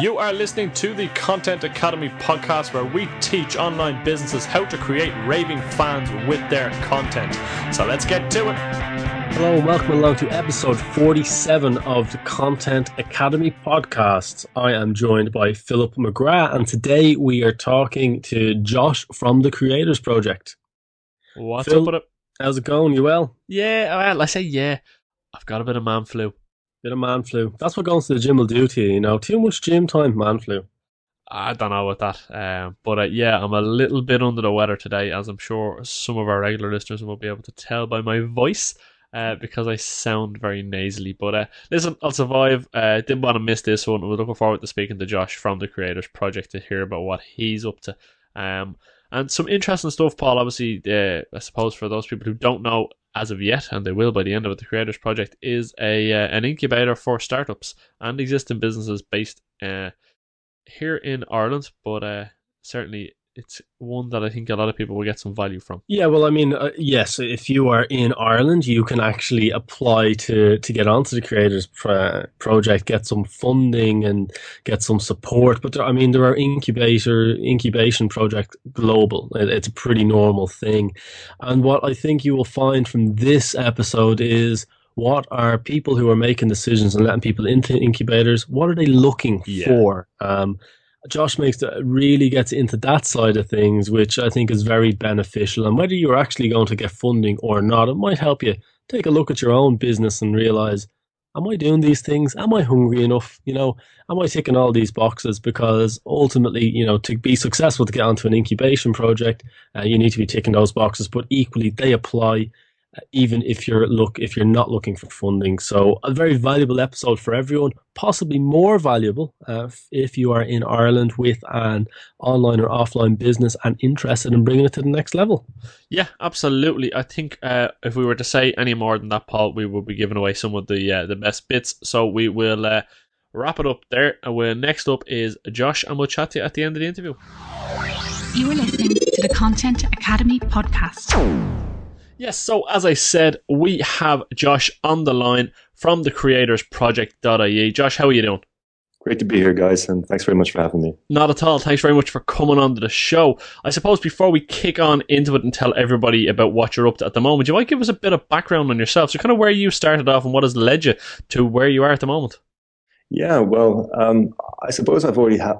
You are listening to the Content Academy podcast where we teach online businesses how to create raving fans with their content. So let's get to it. Hello and welcome along to episode 47 of the Content Academy podcast. I am joined by Philip McGrath and today we are talking to Josh from the Creators Project. What's Phil- up with it? How's it going? You well? Yeah, well, I say yeah. I've got a bit of man flu. Bit of man flu. That's what going to the gym will do to you, you know. Too much gym time, man flu. I don't know about that. Um, but uh, yeah, I'm a little bit under the weather today, as I'm sure some of our regular listeners will be able to tell by my voice. Uh, because I sound very nasally, but uh, listen, I'll survive. Uh, didn't want to miss this one. We're looking forward to speaking to Josh from the Creators Project to hear about what he's up to. Um, and some interesting stuff, Paul. Obviously, uh, I suppose for those people who don't know as of yet, and they will by the end of it, the Creators Project is a uh, an incubator for startups and existing businesses based uh, here in Ireland, but uh, certainly it's one that I think a lot of people will get some value from. Yeah, well, I mean, uh, yes, if you are in Ireland, you can actually apply to, to get onto the Creators pro- Project, get some funding and get some support. But there, I mean, there are incubator incubation projects global. It- It's a pretty normal thing. And what I think you will find from this episode is what are people who are making decisions and letting people into incubators, what are they looking Yeah. for? Um, Josh makes the, really gets into that side of things, which I think is very beneficial. And whether you're actually going to get funding or not, it might help you take a look at your own business and realize, am I doing these things? Am I hungry enough? You know, am I ticking all these boxes? Because ultimately, you know, to be successful to get onto an incubation project, uh, you need to be ticking those boxes. But equally, they apply even if you're look if you're not looking for funding. So a very valuable episode for everyone. Possibly more valuable uh, if you are in Ireland with an online or offline business and interested in bringing it to the next level. Yeah, absolutely. I think uh, if we were to say any more than that, Paul, we would be giving away some of the uh, the best bits. So we will uh, wrap it up there. And we'll, next up is Josh, and we'll chat to you at the end of the interview. You are listening to the Content Academy podcast. Yes, so as I said, we have Josh on the line from the creators project.ie. Josh, how are you doing? Great to be here, guys, and thanks very much for having me. Not at all. Thanks very much for coming on to the show. I suppose before we kick on into it and tell everybody about what you're up to at the moment, you might give us a bit of background on yourself. So, kind of where you started off and what has led you to where you are at the moment. Yeah, well, um, I suppose I've already had,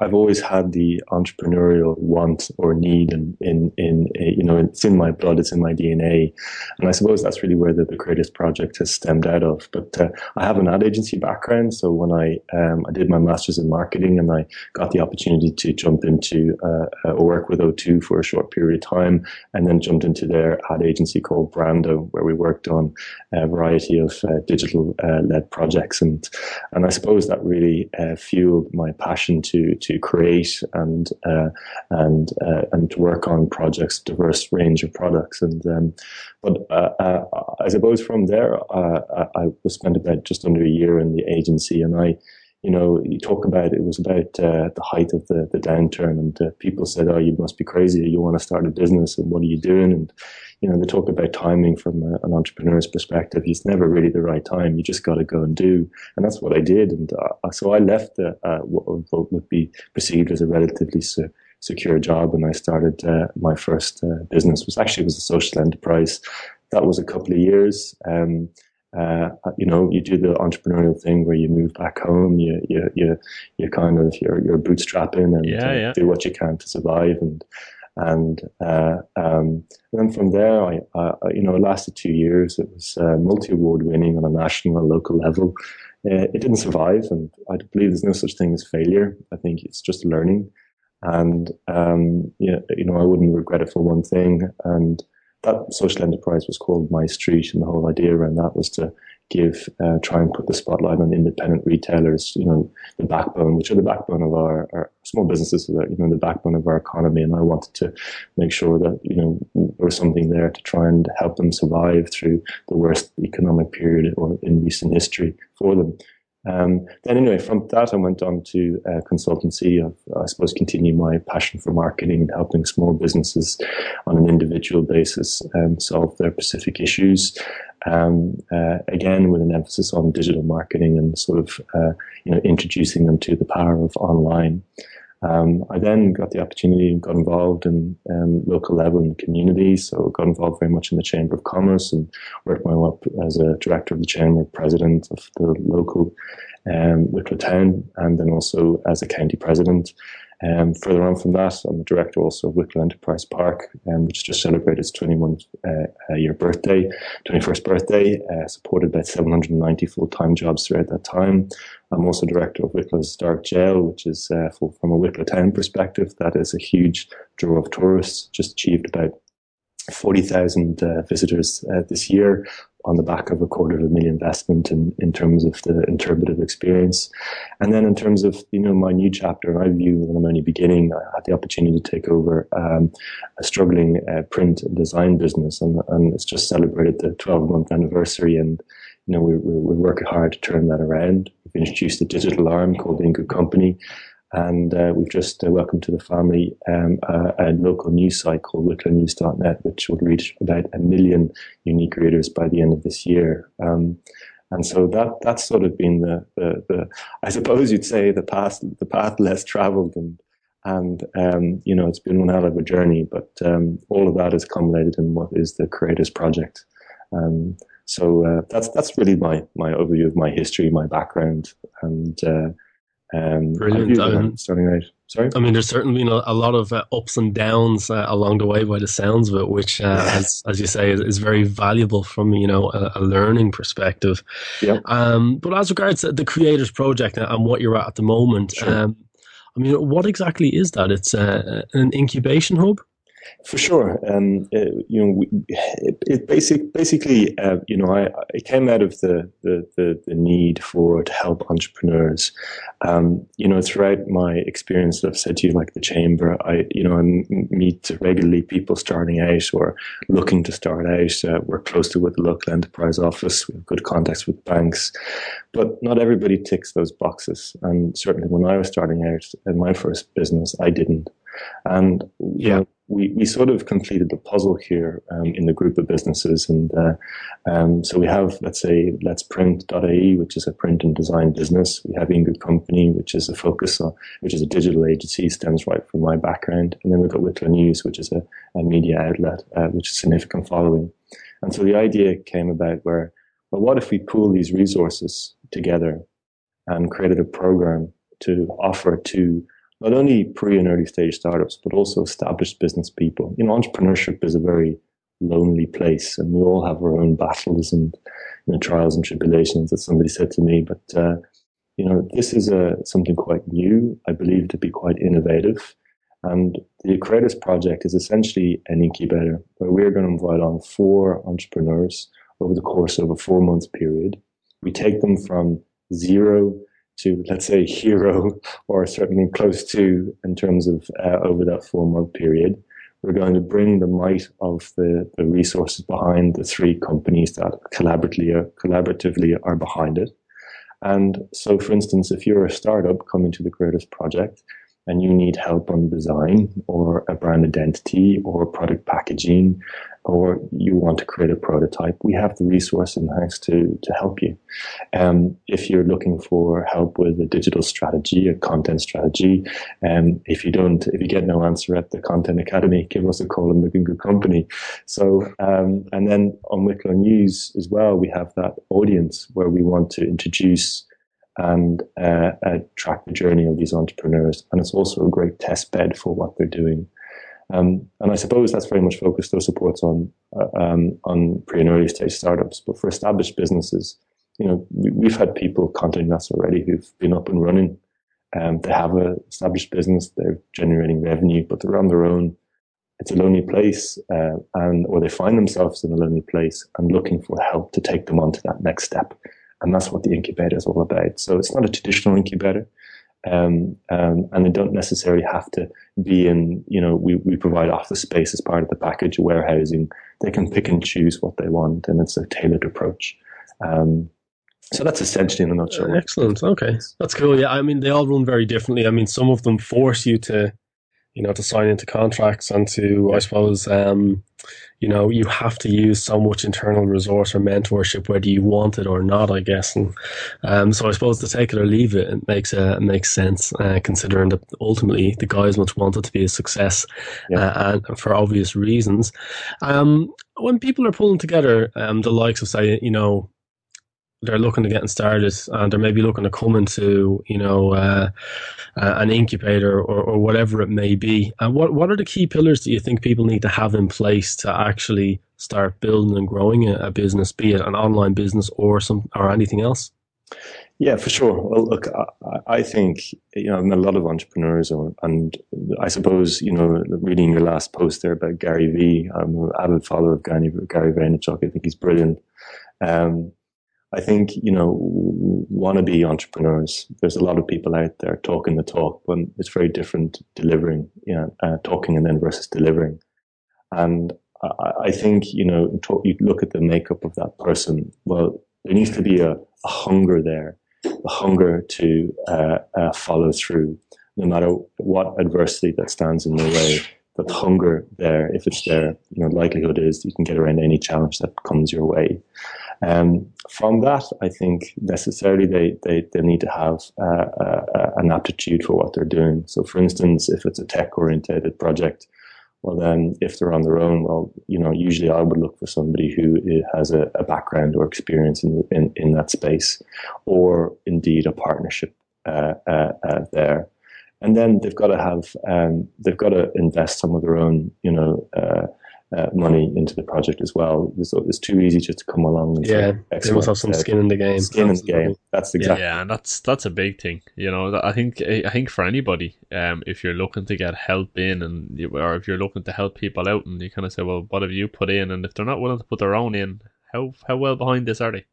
I've always had the entrepreneurial want or need, and in, in, in, you know, it's in my blood, it's in my DNA, and I suppose that's really where the, the Project has stemmed out of. But uh, I have an ad agency background, so when I um, I did my masters in marketing, and I got the opportunity to jump into uh, uh, work with O2 for a short period of time, and then jumped into their ad agency called Brando, where we worked on a variety of uh, digital uh, led projects and and I suppose that really uh, fueled my passion to to create and uh, and uh, and to work on projects, diverse range of products. And um, but uh, uh, I suppose from there, uh, I was spent about just under a year in the agency, and I. You know, you talk about it was about the height of the, the downturn, and people said, "Oh, you must be crazy! You want to start a business, and what are you doing?" And you know, they talk about timing from a, an entrepreneur's perspective. It's never really the right time. You just got to go and do. And that's what I did. And uh, so I left the, uh, what, what would be perceived as a relatively se- secure job. And I started uh, my first uh, business was actually was a social enterprise. That was a couple of years. Um, uh, you know, you do the entrepreneurial thing where you move back home, you, you, you, you kind of, you're, you're bootstrapping and Yeah, uh, yeah. do what you can to survive. And, and uh, um, then from there, I, I, you know, it lasted two years. It was uh, multi-award winning on a national and local level. Uh, it didn't survive, and I believe there's no such thing as failure. I think it's just learning, and um, you, know, you know, I wouldn't regret it for one thing. And that social enterprise was called My Street, and the whole idea around that was to give, uh, try and put the spotlight on independent retailers, you know, the backbone, which are the backbone of our, our small businesses, that you know, the backbone of our economy. And I wanted to make sure that you know there was something there to try and help them survive through the worst economic period or in recent history for them. Um, then anyway, from that I went on to consultancy. Of, I suppose continue my passion for marketing and helping small businesses on an individual basis um, solve their specific issues. Um, uh, again, with an emphasis on digital marketing and sort of uh, you know introducing them to the power of online. Um, I then got the opportunity and got involved in um, local level in the community. So got involved very much in the Chamber of Commerce and worked my way up as a director of the Chamber, president of the local um, Wicklow Town, and then also as a county president. Um, further on from that, I'm the director also of Wicklow Enterprise Park, um, which just celebrated its 21 uh, year birthday, 21st birthday, uh, supported by 790 full time jobs throughout that time. I'm also director of Wicklow's Dark Jail, which is, uh, for, from a Wicklow Town perspective, that is a huge draw of tourists, just achieved about 40,000 uh, visitors uh, this year on the back of a quarter of a million investment in, in terms of the interpretive experience. And then in terms of, you know, my new chapter, my view that I'm only beginning, I had the opportunity to take over um, a struggling uh, print and design business and, and it's just celebrated the 12 month anniversary and, you know, we're, we're, working hard to turn that around. We've introduced a digital arm called the In Good Company and uh, we've just uh, welcomed to the family um, a, a, local news site called wicklownews.net, which will reach about a million unique readers by the end of this year. Um, and so that that's sort of been the, the, the, I suppose you'd say the path the path less travelled and and um, you know it's been one hell of a journey, but um, all of that is culminated in what is the Creators Project. Um, so uh, that's that's really my my overview of my history, my background, and uh, um, Brilliant. Um, starting out. Sorry. I mean, there's certainly been a, a lot of uh, ups and downs uh, along the way, by the sounds of it, which, uh, as, as you say, is, is, very valuable from you know a, a learning perspective. Yeah. Um, but as regards the Creators Project and what you're at at the moment, sure. um, I mean, what exactly is that? It's uh, an incubation hub. For sure, um, uh, you know, we, it, it basic, basically, uh, you know, I, it came out of the, the, the, the need for to help entrepreneurs. Um, you know, throughout my experience, I've said to you, like the chamber, I, you know, I meet regularly people starting out or looking to start out. Uh, we're close to with the local enterprise office. We have good contacts with banks, but not everybody ticks those boxes. And certainly, when I was starting out in my first business, I didn't. And yeah. Know, we, we sort of completed the puzzle here um, in the group of businesses. And uh, um, so we have, let's say, Let's Print.ie, which is a print and design business. We have In Good Company, which is a focus on, which is a digital agency, stems right from my background. And then we've got Wicklow News, which is a, a media outlet, uh, which is significant following. And so the idea came about where, well, what if we pool these resources together and created a program to offer to not only pre and early stage startups, but also established business people. You know, entrepreneurship is a very lonely place and we all have our own battles and you know, trials and tribulations, as somebody said to me. But, uh, you know, this is a, something quite new, I believe to be quite innovative. And the Creators Project is essentially an incubator where we're going to invite on four entrepreneurs over the course of a four month period. We take them from zero to, let's say, hero or certainly close to in terms of uh, over that four month period. We're going to bring the might of the, the resources behind the three companies that collaboratively, collaboratively are behind it. And so, for instance, if you're a startup coming to the Creators Project, and you need help on design or a brand identity or product packaging or you want to create a prototype, we have the resource in house to, to help you. Um, if you're looking for help with a digital strategy, a content strategy, um, if you don't, if you get no answer at the Content Academy, give us a call in the Good Company. So, um, and then on Wicklow News as well, we have that audience where we want to introduce and uh, uh, track the journey of these entrepreneurs. And it's also a great test bed for what they're doing. Um, and I suppose that's very much focused those supports on uh, um, on pre and early stage startups. But for established businesses, you know, we, have had people contacting us already who've been up and running. Um, they have an established business, they're generating revenue, but they're on their own. It's a lonely place, uh, and or they find themselves in a lonely place and looking for help to take them on to that next step. And that's what the incubator is all about. So it's not a traditional incubator. Um, um, and they don't necessarily have to be in, you know, we, we provide office space as part of the package, warehousing. They can pick and choose what they want, and it's a tailored approach. Um, so that's essentially in a nutshell. Excellent. Okay, that's cool. Yeah, I mean, they all run very differently. I mean, some of them force you to, you know, to sign into contracts and to, I suppose, um, you know, you have to use so much internal resource or mentorship, whether you want it or not, I guess. And um, so I suppose to take it or leave it, it makes uh, makes sense, uh, considering that ultimately the guys much want it to be a success, yeah. uh, and for obvious reasons. Um, when people are pulling together um, the likes of, say, you know, they're looking to getting started and they're maybe looking to come into you know uh, uh, an incubator or, or whatever it may be and what what are the key pillars that you think people need to have in place to actually start building and growing a, a business be it an online business or some or anything else yeah, for sure. Well, look, I, I think you know, a lot of entrepreneurs, and I suppose you know, reading your last post there about Gary Vee, I'm an avid follower of Gary, Gary Vaynerchuk. I think he's brilliant. Um, I think, you know, wannabe entrepreneurs, there's a lot of people out there talking the talk, but it's very different delivering, you know, uh, talking and then versus delivering. And I, I think, you know, talk, you look at the makeup of that person. Well, there needs to be a, a hunger there, a hunger to uh, uh, follow through, no matter what adversity that stands in the way. That hunger there, if it's there, you know, likelihood is you can get around any challenge that comes your way. Um, from that, I think necessarily they, they, they need to have uh, uh, an aptitude for what they're doing. So, for instance, if it's a tech oriented project, well, then if they're on their own, well, you know, usually I would look for somebody who has a, a background or experience in, in, in, that space, or indeed a partnership uh, uh, uh, there. And then they've got to have, um, they've got to invest some of their own, you know, uh, uh, money into the project as well. It's, it's too easy just to come along. And yeah, they must have some skin in the game. Skin Absolutely. in the game. That's exactly. Yeah, and that's that's a big thing. You know, I think I think for anybody, um, if you're looking to get help in, and you, or if you're looking to help people out, and you kind of say, well, what have you put in? And if they're not willing to put their own in, how how well behind this are they?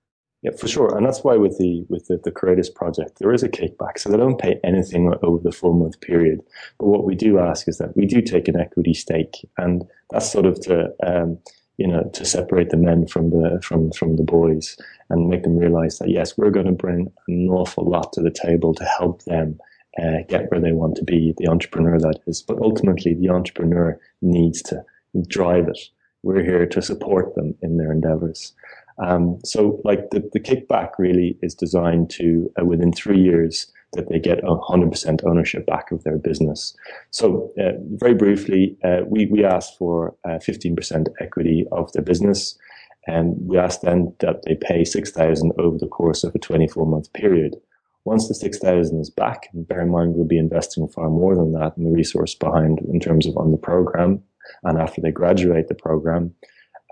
Yeah, for sure, and that's why with the with the, the Creators project, there is a kickback, so they don't pay anything over the four month period. But what we do ask is that we do take an equity stake, and that's sort of to um, you know to separate the men from the from from the boys and make them realize that yes, we're going to bring an awful lot to the table to help them uh, get where they want to be, the entrepreneur that is. But ultimately, the entrepreneur needs to drive it. We're here to support them in their endeavors. Um, so like the, the kickback really is designed to, uh, within three years, that they get 100% ownership back of their business. So uh, very briefly, uh, we, we asked for 15% uh, equity of their business. And we asked them that they pay 6,000 over the course of a 24 month period. Once the 6,000 is back, and bear in mind we'll be investing far more than that in the resource behind in terms of on the program and after they graduate the program,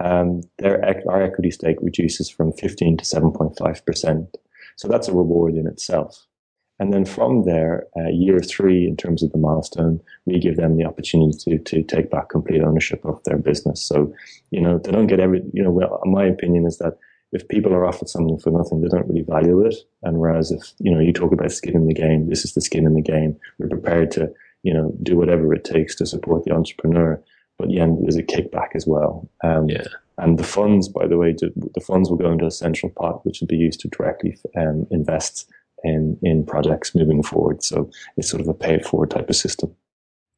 um, their our equity stake reduces from 15 to 7.5%. So that's a reward in itself. And then from there, uh, year three, in terms of the milestone, we give them the opportunity to, to take back complete ownership of their business. So, you know, they don't get every, you know, well, my opinion is that if people are offered something for nothing, they don't really value it. And whereas if, you know, you talk about skin in the game, this is the skin in the game. We're prepared to, you know, do whatever it takes to support the entrepreneur but yeah, there's a kickback as well. Um, yeah. And the funds, by the way, the funds will go into a central pot, which will be used to directly um, invest in in projects moving forward. So it's sort of a pay it forward type of system.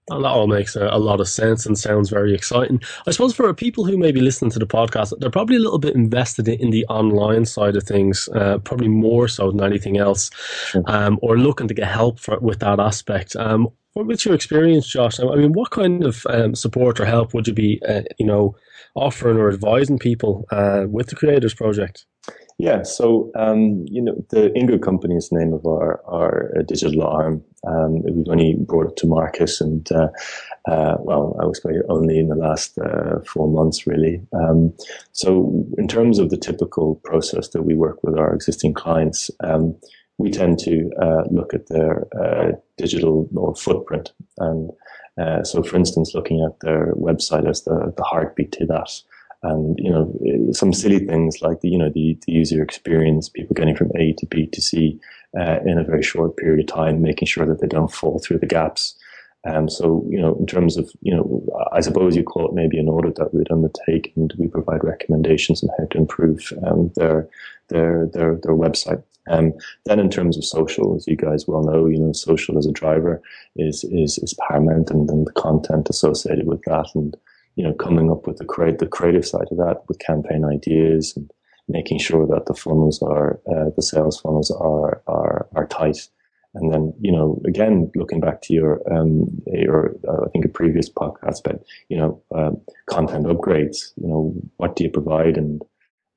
Well, that all makes a, a, lot of sense and sounds very exciting. I suppose for people who may be listening to the podcast, they're probably a little bit invested in, in the online side of things, uh, probably more so than anything else, sure. um, or looking to get help for, with that aspect. Um, what's your experience, Josh? I mean, what kind of um, support or help would you be, uh, you know, offering or advising people uh, with the Creators Project? Yeah, so um, you know, the In Good Company is the name of our our uh, digital arm. Um, we've only brought it to market, and uh, uh, well, I was only in the last uh, four months, really. Um, so, in terms of the typical process that we work with our existing clients, um, we tend to uh, look at their uh, digital or footprint. And uh, so, for instance, looking at their website as the, the heartbeat to that. And, you know, some silly things like the, you know, the, the user experience, people getting from A to B to C uh, in a very short period of time, making sure that they don't fall through the gaps. Um, so, you know, in terms of, you know, I suppose you call it maybe an audit that we'd undertake and we provide recommendations on how to improve um, their, their, their, their website. Um, then in terms of social, as you guys well know, you know, social as a driver is, is, is paramount and then the content associated with that. And, you know, coming up with the create the creative side of that with campaign ideas and making sure that the funnels are uh, the sales funnels are are are tight. And then, you know, again, looking back to your, um, your, uh, I think a previous podcast, but you know, um, content upgrades. You know, what do you provide, and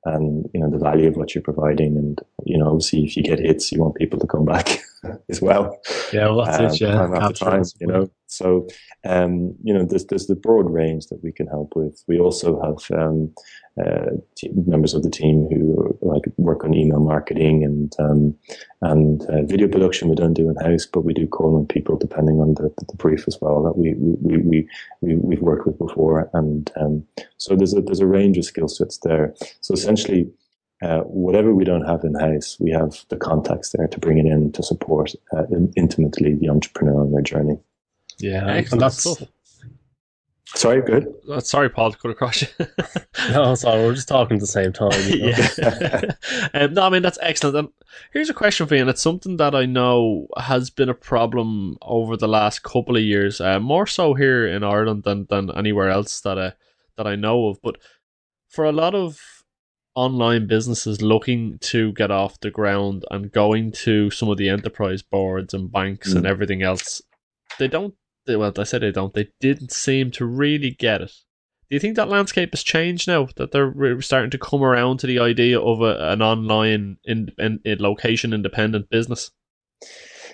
and you know the value of what you're providing, and you know, obviously, if you get hits, you want people to come back as well. Yeah, well, that's um, it. Yeah, time after time, you know. So, um, you know, there's there's the broad range that we can help with. We also have um, uh, members of the team who like work on email marketing and um, and uh, video production. We don't do in house, but we do call on people depending on the, the brief as well that we we we, we we've worked with before. And um, so there's a there's a range of skill sets there. So essentially. Uh, whatever we don't have in house, we have the contacts there to bring it in to support uh, intimately the entrepreneur on their journey. Yeah, Excellent and that's stuff. Sorry, good. Uh, Sorry, Paul, to cut across you. no, sorry, we're just talking at the same time. You know? yeah. um, no, I mean that's excellent. And here's a question for you, and it's something that I know has been a problem over the last couple of years, uh, more so here in Ireland than than anywhere else that I that I know of. But for a lot of online businesses looking to get off the ground and going to some of the enterprise boards and banks and Mm. everything else, they don't. They, well, I said they don't. They didn't seem to really get it. Do you think that landscape has changed now? That they're starting to come around to the idea of a, an online in, in, in location independent business?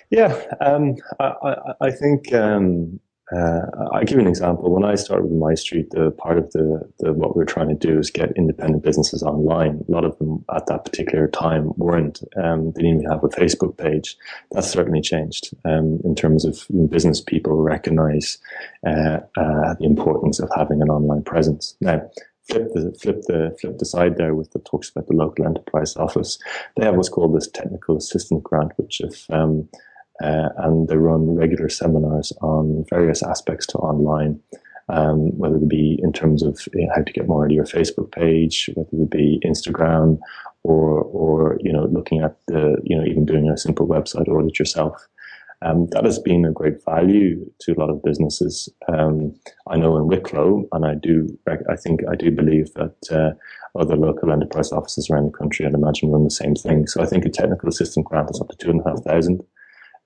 Yeah, um, I, I, I think um, uh, I'll give you an example. When I started with My Street, the part of the, the what we are trying to do is get independent businesses online. A lot of them at that particular time weren't. Um, they didn't even have a Facebook page. That's certainly changed um, in terms of business people recognize uh, uh, the importance of having an online presence. Now, flip the flip the flip the side there with the talks about the local enterprise office. They have what's called this technical assistance grant, which if um, uh, and they run regular seminars on various aspects to online, um, whether it be in terms of how to get more into your Facebook page, whether it be Instagram, or or you know looking at the you know even doing a simple website audit yourself. Um, that has been a great value to a lot of businesses. Um, I know in Wicklow, and I do, I think, I do believe that uh, other local enterprise offices around the country, I'd imagine, run the same thing. So I think a technical assistant grant is up to two and a half thousand,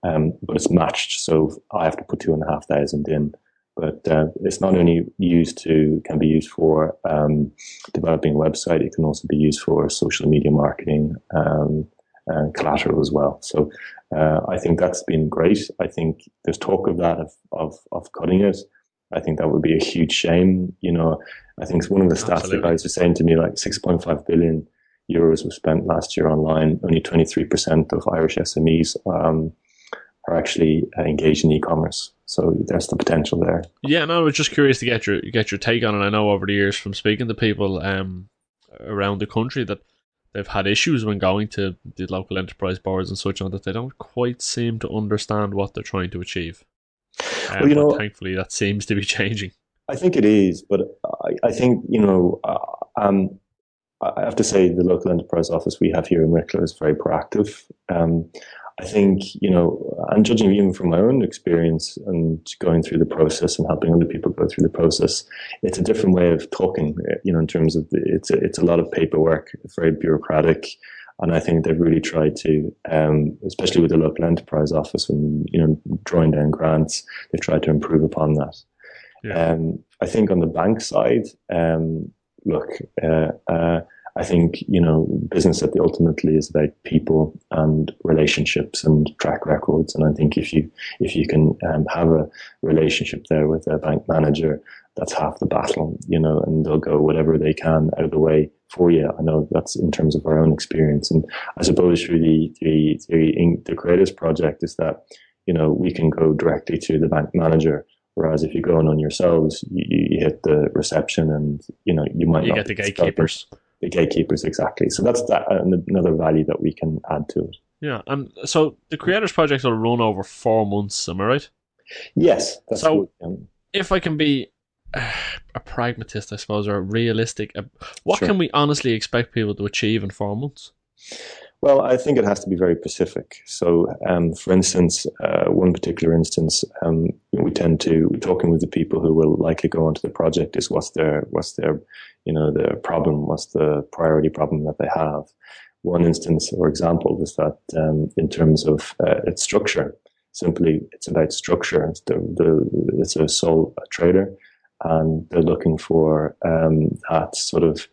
um, but it's matched. So I have to put two and a half thousand in. But uh, it's not only used to can be used for um, developing a website. It can also be used for social media marketing um, and collateral as well. So uh, I think that's been great. I think there's talk of that of, of of cutting it. I think that would be a huge shame. You know, I think one of the stats Absolutely. the guys were saying to me like 6.5 billion euros was spent last year online. Only 23% of Irish SMEs um, are actually uh, engaged in e-commerce. So there's the potential there. Yeah, no, I was just curious to get your get your take on it. I know over the years from speaking to people um, around the country that they've had issues when going to the local enterprise boards and such on that they don't quite seem to understand what they're trying to achieve. Um, Well, you know- thankfully that seems to be changing. I think it is, but I, I think you know, uh, um, I have to say the local enterprise office we have here in Wicklow is very proactive. Um, I think you know, and judging even from my own experience and going through the process and helping other people go through the process, it's a different way of talking. uh, You know, in terms of the, it's a, it's a lot of paperwork, very bureaucratic. And I think they've really tried to, um, especially with the local enterprise office, and you know, drawing down grants, they've tried to improve upon that. Yeah. Um, I think on the bank side, um, look, uh, uh, I think you know business at the ultimately is about people and relationships and track records. And I think if you if you can um, have a relationship there with a bank manager, that's half the battle, you know. And they'll go whatever they can out of the way for you. I know that's in terms of our own experience, and I suppose through the the the, the creators project is that you know we can go directly to the bank manager. Whereas if you're going on yourselves, you, you hit the reception, and you know you might You not get the gatekeepers. The gatekeepers exactly. So that's that another value that we can add to it. Yeah, and so the creators project will run over four months. Am I right? Yes, that's So- if I can be uh, a pragmatist, I suppose, or realistic, uh, what Sure. can we honestly expect people to achieve in four months? Well, I think it has to be very specific. So, um, for instance, uh, one particular instance, um, we tend to talking with the people who will likely go onto the project is what's their what's their you know their problem, what's the priority problem that they have. One instance or example is that um, in terms of uh, its structure, simply it's about structure. It's, the, the, it's a sole trader, and they're looking for um, that sort of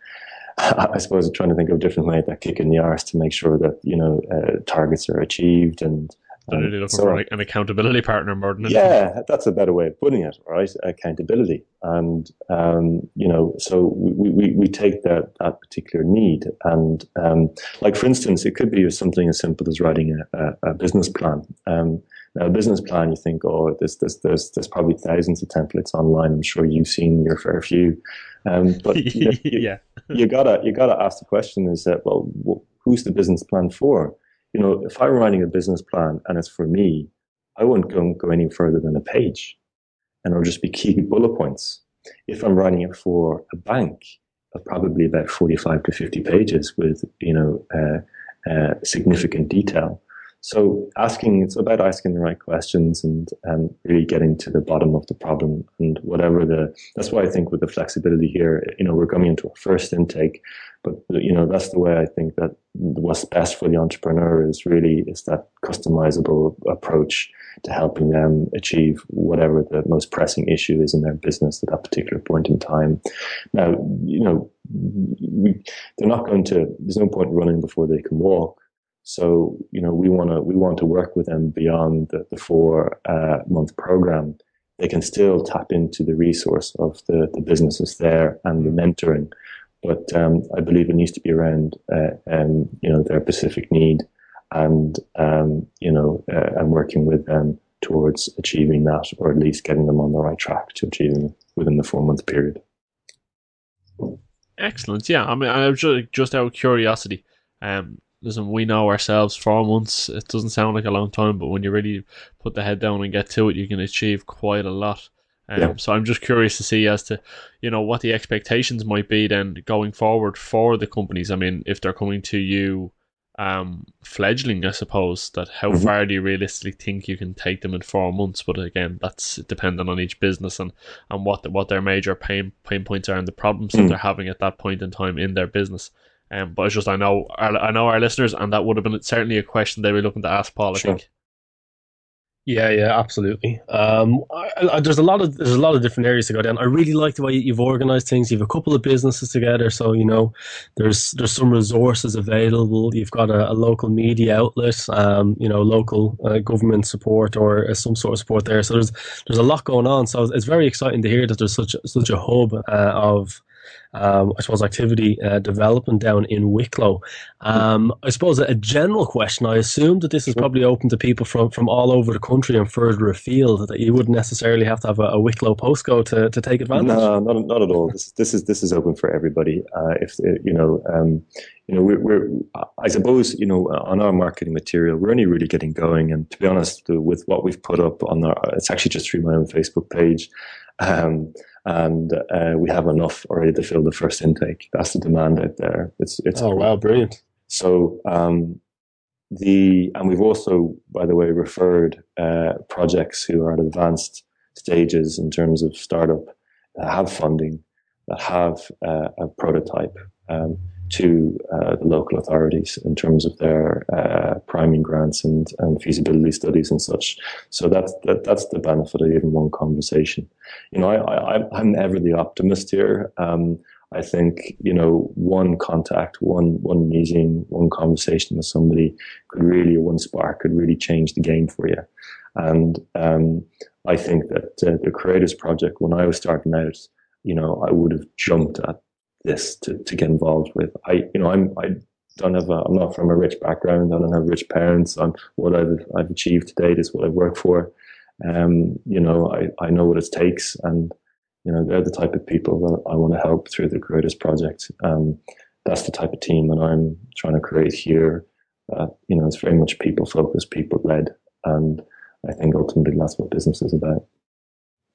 I suppose trying to think of different way that kick in the arse to make sure that you know uh, targets are achieved and. They're really looking so, for an accountability partner more than anything. yeah, that's a better way of putting it, right? Accountability, and um, you know, so we, we, we take that that particular need, and um, like for instance, it could be something as simple as writing a, a, a business plan. Um, now, a business plan, you think, oh, there's, there's, there's, there's probably thousands of templates online. I'm sure you've seen your fair few. Um, but you, yeah, you gotta you gotta ask the question: Is that well, who's the business plan for? You know, if I'm writing a business plan and it's for me, I won't go, go any further than a page, and it'll just be key bullet points. If I'm writing it for a bank, probably about 45 to 50 pages with you know uh, uh, significant detail. So asking, it's about asking the right questions and, and really getting to the bottom of the problem and whatever the, that's why I think with the flexibility here, you know, we're coming into a first intake, but you know, that's the way I think that what's best for the entrepreneur is really, is that customizable approach to helping them achieve whatever the most pressing issue is in their business at that particular point in time. Now, you know, we, they're not going to, there's no point running before they can walk so, you know, we want to, we want to work with them beyond the, the four uh, month program. They can still tap into the resource of the, the businesses there and the mentoring. But um, I believe it needs to be around, uh, um, you know, their specific need and, um, you know, uh, and working with them towards achieving that or at least getting them on the right track to achieving it within the four month period. Excellent. Yeah. I mean, I was just, just out of curiosity. Um, listen, we know ourselves four months, it doesn't sound like a long time, but when you really put the head down and get to it, you can achieve quite a lot. Um, yeah. So I'm just curious to see as to, you know, what the expectations might be then going forward for the companies. I mean, if they're coming to you um, fledgling, I suppose, that how mm-hmm. far do you realistically think you can take them in four months? But again, that's dependent on each business and, and what the, what their major pain pain points are and the problems mm-hmm. that mm. they're having at that point in time in their business. Um, but it's just I know I know our listeners, and that would have been certainly a question they were looking to ask Paul. I sure. think. Yeah, yeah, absolutely. Um, I, I, there's a lot of there's a lot of different areas to go down. I really like the way you've organized things. You have a couple of businesses together, so you know there's there's some resources available. You've got a, a local media outlet, um, you know, local uh, government support or uh, some sort of support there. So there's there's a lot going on. So it's very exciting to hear that there's such such a hub uh, of um, I suppose, activity uh, development down in Wicklow. Um, I suppose a general question. I assume that this is probably open to people from, from all over the country and further afield. That you wouldn't necessarily have to have a, a Wicklow postcode to, to take advantage. No, not, not at all. This, this is this is open for everybody. Uh, if you know, um, you know, we're, we're, I suppose, you know, on our marketing material, we're only really getting going. And to be honest, with what we've put up on our, it's actually just through my own Facebook page. Um, and uh, we have enough already to fill the first intake. That's the demand out there. It's it's oh wow, brilliant. So um, the and we've also, by the way, referred uh, projects who are at advanced stages in terms of startup that have funding, that have uh, a prototype. Um, to uh, the local authorities in terms of their uh, priming grants and, and feasibility studies and such. So that's that, that's the benefit of even one conversation. You know, I, I I'm ever the optimist here. Um, I think you know one contact, one one meeting, one conversation with somebody could really, one spark could really change the game for you. And um, I think that uh, the Creators Project, when I was starting out, you know, I would have jumped at this to, to get involved with. I, you know, I'm, I don't have a, I'm not from a rich background. I don't have rich parents. I'm, what I've, I've achieved to date is what I've worked for. Um, you know, I, I know what it takes and, you know, they're the type of people that I want to help through the Creators Project. Um, that's the type of team that I'm trying to create here. Uh, you know, it's very much people focused, people led. And I think ultimately that's what business is about.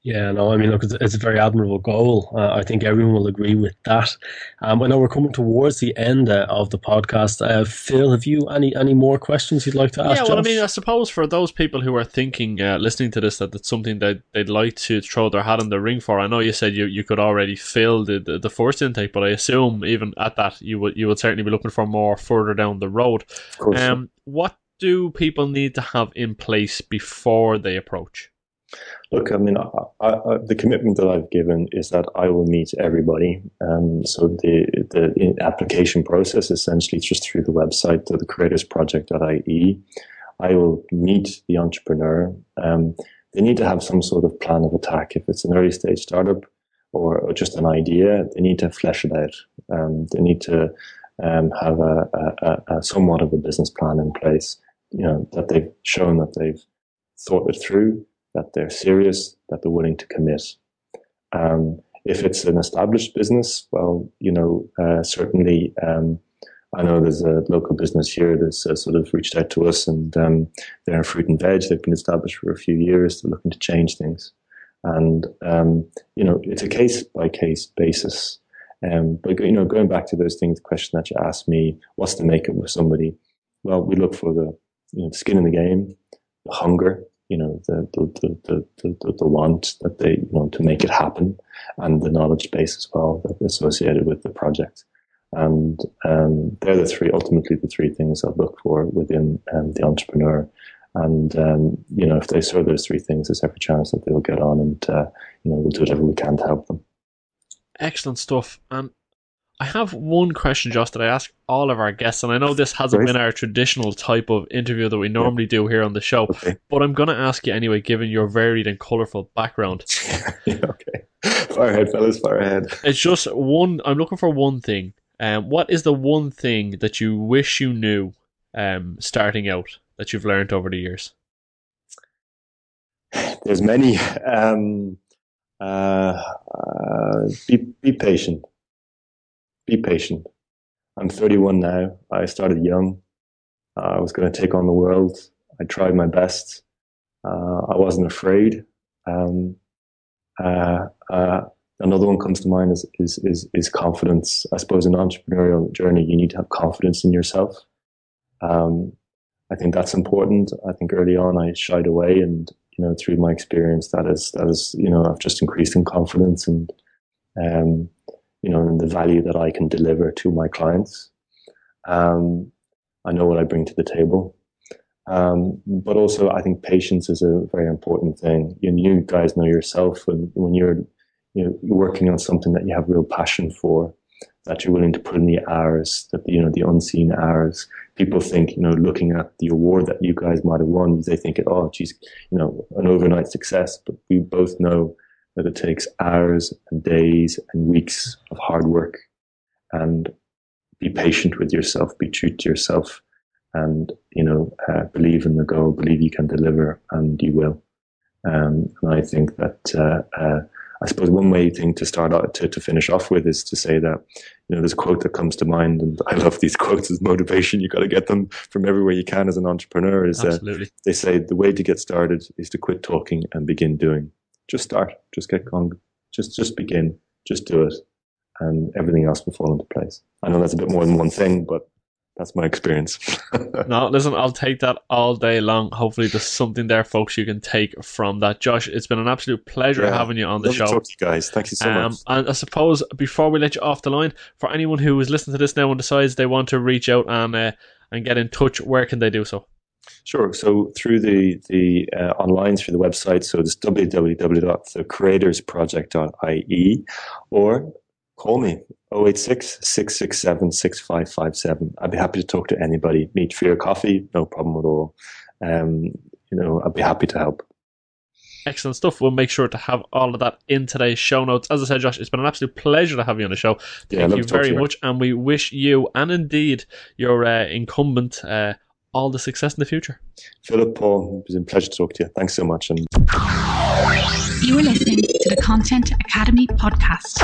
Yeah, no, I mean, look, it's, it's a very admirable goal. Uh, I think everyone will agree with that. Um, I know we're coming towards the end uh, of the podcast. Uh, Phil, have you any any more questions you'd like to ask? Yeah, well, Josh? I mean, I suppose for those people who are thinking, uh, listening to this, that it's something that they'd like to throw their hat in the ring for. I know you said you, you could already fill the, the, the first intake, but I assume even at that you would you would certainly be looking for more further down the road. Of course. Um, what do people need to have in place before they approach? Look, I mean, I, I, the commitment that I've given is that I will meet everybody. Um, so the the application process essentially just through the website, the creatorsproject.ie. I will meet the entrepreneur. Um, they need to have some sort of plan of attack. If it's an early stage startup or, or just an idea, they need to flesh it out. Um, they need to um, have a, a, a somewhat of a business plan in place. You know that they've shown that they've thought it through that they're serious, that they're willing to commit. Um, if it's an established business, well, you know, uh, certainly, um, I know there's a local business here that's uh, sort of reached out to us and um, they're in fruit and veg. They've been established for a few years. They're looking to change things. And, um, you know, it's a case by case basis. Um, but, you know, going back to those things, the question that you asked me, what's the makeup of somebody? Well, we look for the, you know, the skin in the game, the hunger, you know the the, the, the, the, want that they you know to make it happen and the knowledge base as well that associated with the project. And um, they're the three ultimately the three things I look for within um, the entrepreneur. And um, you know if they serve those three things there's every chance that they'll get on and uh, you know we'll do whatever we can to help them. Excellent stuff. And I have one question, Josh, that I ask all of our guests, and I know this hasn't been our traditional type of interview that we normally yeah. do here on the show, okay. but I'm going to ask you anyway, given your varied and colourful background. yeah, okay. Far ahead, fellas, far ahead. It's just one, I'm looking for one thing. Um, what is the one thing that you wish you knew um, starting out that you've learned over the years? There's many. Um, uh, uh, be, be patient be patient. I'm 31 now. I started young. Uh, I was going to take on the world. I tried my best. Uh, I wasn't afraid. Um, uh, uh, another one comes to mind is, is, is, is, confidence. I suppose in entrepreneurial journey, you need to have confidence in yourself. Um, I think that's important. I think early on I shied away and, you know, through my experience, that is, that is, you know, I've just increased in confidence and, um, you know, and the value that I can deliver to my clients. Um, I know what I bring to the table. Um, but also, I think patience is a very important thing. You, you guys know yourself when, when you're, you know, you're working on something that you have real passion for, that you're willing to put in the hours, that you know the unseen hours. People think, you know, looking at the award that you guys might have won, they think, oh, geez, you know, an overnight success. But we both know that it takes hours and days and weeks of hard work and be patient with yourself, be true to yourself and, you know, uh, believe in the goal, believe you can deliver and you will. Um, and I think that, uh, uh, I suppose one way thing to start out to, to finish off with is to say that, you know, there's a quote that comes to mind, and I love these quotes as motivation. You got to get them from everywhere you can as an entrepreneur. Is uh, they say the way to get started is to quit talking and begin doing just start, just get going, just just begin, just do it, and everything else will fall into place. I know that's a bit more than one thing, but that's my experience. no, listen, I'll take that all day long. Hopefully, there's something there, folks, you can take from that. Josh, it's been an absolute pleasure yeah, having you on the show. To talk to you guys. Thank you so um, much. And I suppose before we let you off the line, for anyone who is listening to this now and decides they want to reach out and uh, and get in touch, where can they do so? Sure. So through the the uh, online through the website, so it's www.thecreatorsproject.ie, or call me 086 667 6557. I'd be happy to talk to anybody. Meet for your coffee, no problem at all. Um, you know, I'd be happy to help. Excellent stuff. We'll make sure to have all of that in today's show notes. As I said, Josh, it's been an absolute pleasure to have you on the show. Thank yeah, you very much, and we wish you and indeed your uh, incumbent uh, all the success in the future. Philip, Paul, it was a pleasure to talk to you. Thanks so much. And you are listening to the Content Academy podcast.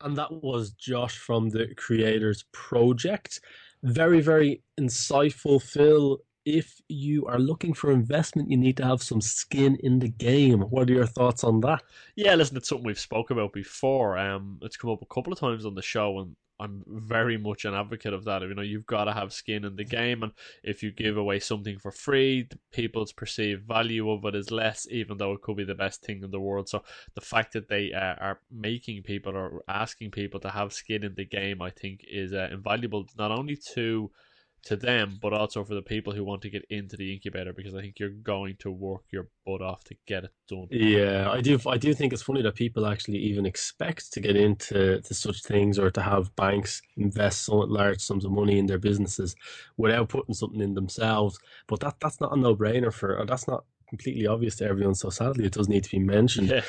And that was Josh from the Creators Project. Very, very insightful. Phil, if you are looking for investment, you need to have some skin in the game. What are your thoughts on that? Yeah, listen, it's something we've spoke about before. Um, it's come up a couple of times on the show, and I'm very much an advocate of that. You know, you've got to have skin in the game, and if you give away something for free, people's perceived value of it is less, even though it could be the best thing in the world. So the fact that they uh, are making people or asking people to have skin in the game, I think, is uh, invaluable not only to to them, but also for the people who want to get into the incubator because I think you're going to work your butt off to get it done. Yeah, I do. I do think it's funny that people actually even expect to get into to such things or to have banks invest so large sums of money in their businesses without putting something in themselves. But that that's not a no brainer for. that's not completely obvious to everyone. So sadly, it does need to be mentioned. Yeah.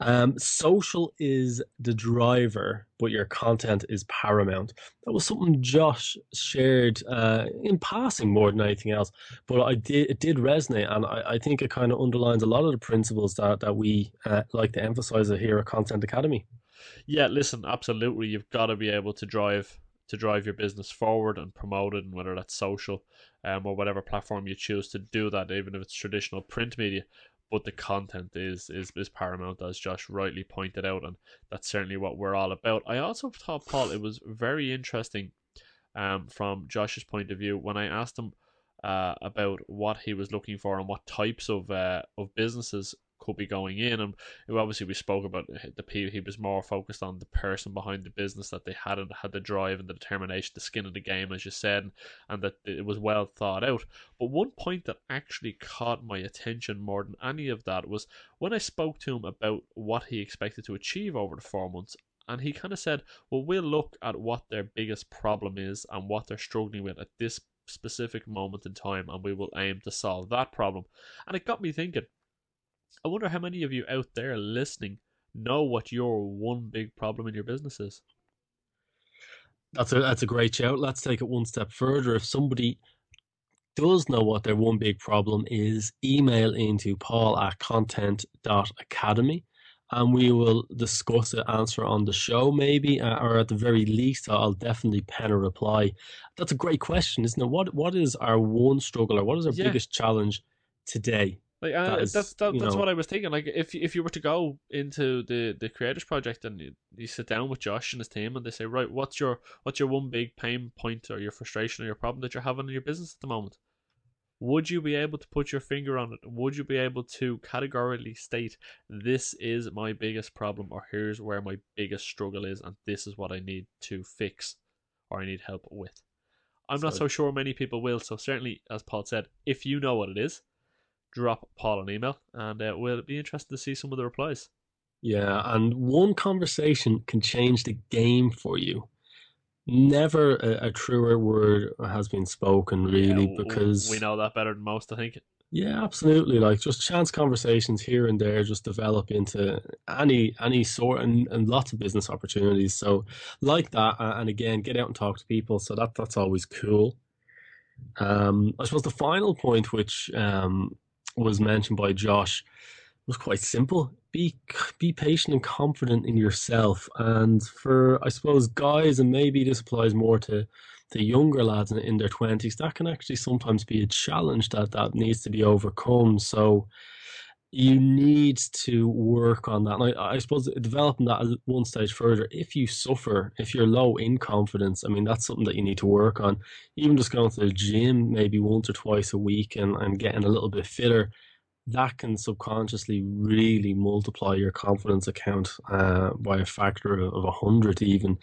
Um, social is the driver, but your content is paramount. That was something Josh shared uh, in passing more than anything else, but I did it did resonate, and I, I think it kind of underlines a lot of the principles that that we uh, like to emphasize here at Content Academy. Yeah, listen, absolutely, you've got to be able to drive to drive your business forward and promote it, and whether that's social um, or whatever platform you choose to do that, even if it's traditional print media. But the content is, is is paramount, as Josh rightly pointed out, and that's certainly what we're all about. I also thought, Paul, it was very interesting um, from Josh's point of view when I asked him uh, about what he was looking for and what types of uh, of businesses could be going in. And obviously, we spoke about the people. He was more focused on the person behind the business that they had and had the drive and the determination, the skin of the game, as you said, and that it was well thought out. But one point that actually caught my attention more than any of that was when I spoke to him about what he expected to achieve over the four months. And he kind of said, Well, we'll look at what their biggest problem is and what they're struggling with at this specific moment in time, and we will aim to solve that problem. And it got me thinking I wonder how many of you out there listening know what your one big problem in your business is. That's a that's a great shout. Let's take it one step further. If somebody does know what their one big problem is, email into paul at content.academy and we will discuss it, answer on the show maybe, uh, or at the very least, I'll definitely pen a reply. That's a great question, isn't it? What What is our one struggle or what is our yeah. biggest challenge today? Like uh, that is, that's that, that's know, what I was thinking. Like if if you were to go into the the creators project and you, you sit down with Josh and his team and they say, right, what's your what's your one big pain point or your frustration or your problem that you're having in your business at the moment? Would you be able to put your finger on it? Would you be able to categorically state this is my biggest problem or here's where my biggest struggle is and this is what I need to fix or I need help with? I'm so, not so sure many people will. So certainly, as Paul said, if you know what it is drop Paul an email, and uh, we'll be interested to see some of the replies. Yeah, and one conversation can change the game for you. Never a, a truer word has been spoken, really, yeah, because we know that better than most. I think. Yeah, absolutely. Like just chance conversations here and there just develop into any any sort and, and lots of business opportunities. So like that, and again, get out and talk to people. So that that's always cool. Um, I suppose the final point, which um, was mentioned by Josh was quite simple. Be be patient and confident in yourself. And for I suppose guys, and maybe this applies more to the younger lads in, in their twenties, that can actually sometimes be a challenge that that needs to be overcome. So you need to work on that. And I, I suppose developing that one stage further, if you suffer, if you're low in confidence, I mean, that's something that you need to work on. Even just going to the gym maybe once or twice a week and, and getting a little bit fitter, that can subconsciously really multiply your confidence account uh, by a factor of a hundred even.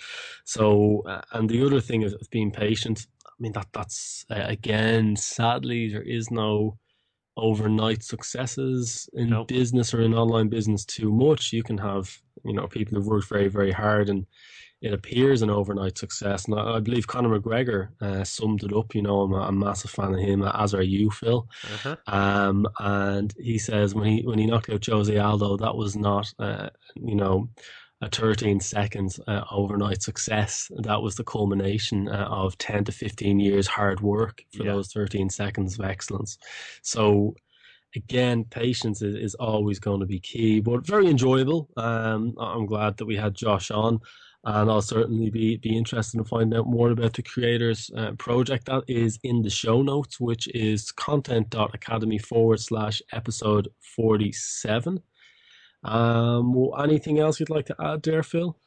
So, uh, and the other thing is being patient. I mean, that that's, uh, again, sadly, there is no overnight successes in nope. business or in online business too much. You can have, you know, people who've worked very, very hard and it appears an overnight success. And I, I believe Conor McGregor uh, summed it up. You know, I'm a, a, massive fan of him, as are you, Phil. Uh-huh. Um, and he says when he when he knocked out Jose Aldo, that was not, uh, you know, a 13 seconds uh, overnight success. That was the culmination uh, of 10 to 15 years hard work for yeah. those 13 seconds of excellence. So, again, patience is, is always going to be key, but very enjoyable. Um, I'm glad that we had Josh on. and I'll certainly be be interested to find out more about the creators uh, project. That is in the show notes, which is content.academy forward slash episode forty seven. Um, well, anything else you'd like to add there, Phil?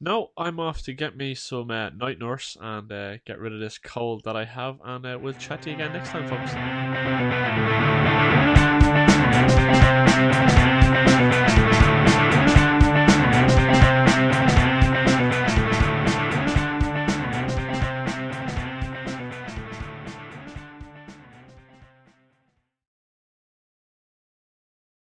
No, I'm off to get me some uh, night nurse and uh, get rid of this cold that I have, and uh, we'll chat to you again next time, folks.